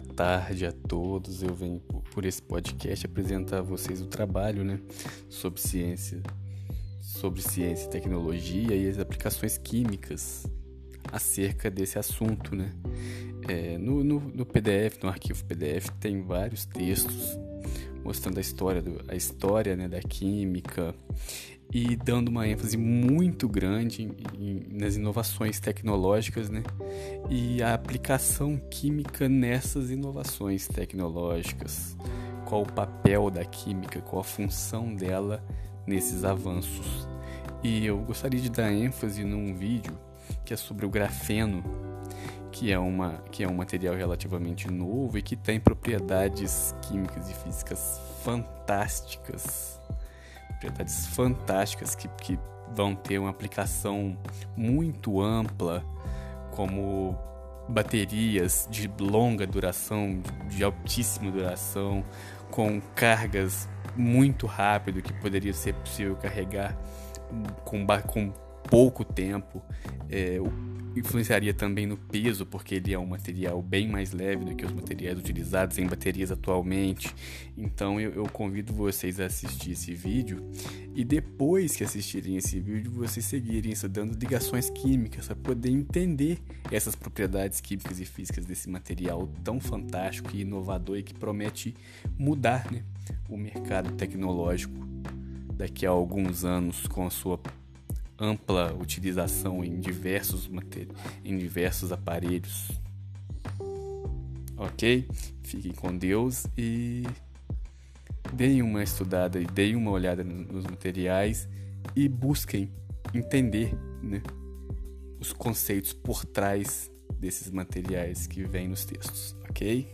tarde a todos. Eu venho por esse podcast apresentar a vocês o trabalho, né, sobre ciência, sobre ciência e tecnologia e as aplicações químicas acerca desse assunto, né. É, no, no, no, PDF, no arquivo PDF, tem vários textos mostrando a história, do, a história né, da química e dando uma ênfase muito grande em, em, nas inovações tecnológicas né, e a aplicação química nessas inovações tecnológicas. Qual o papel da química, qual a função dela nesses avanços. E eu gostaria de dar ênfase num vídeo que é sobre o grafeno, que é, uma, que é um material relativamente novo e que tem propriedades químicas e físicas fantásticas propriedades fantásticas que, que vão ter uma aplicação muito ampla, como baterias de longa duração, de altíssima duração, com cargas muito rápido que poderia ser possível carregar com, com pouco tempo. É, influenciaria também no peso, porque ele é um material bem mais leve do que os materiais utilizados em baterias atualmente. Então eu, eu convido vocês a assistir esse vídeo e depois que assistirem esse vídeo, vocês seguirem estudando ligações químicas para poder entender essas propriedades químicas e físicas desse material tão fantástico e inovador e que promete mudar né, o mercado tecnológico daqui a alguns anos com a sua ampla utilização em diversos, em diversos aparelhos. Ok? Fiquem com Deus e deem uma estudada e deem uma olhada nos materiais e busquem entender né, os conceitos por trás desses materiais que vêm nos textos, ok?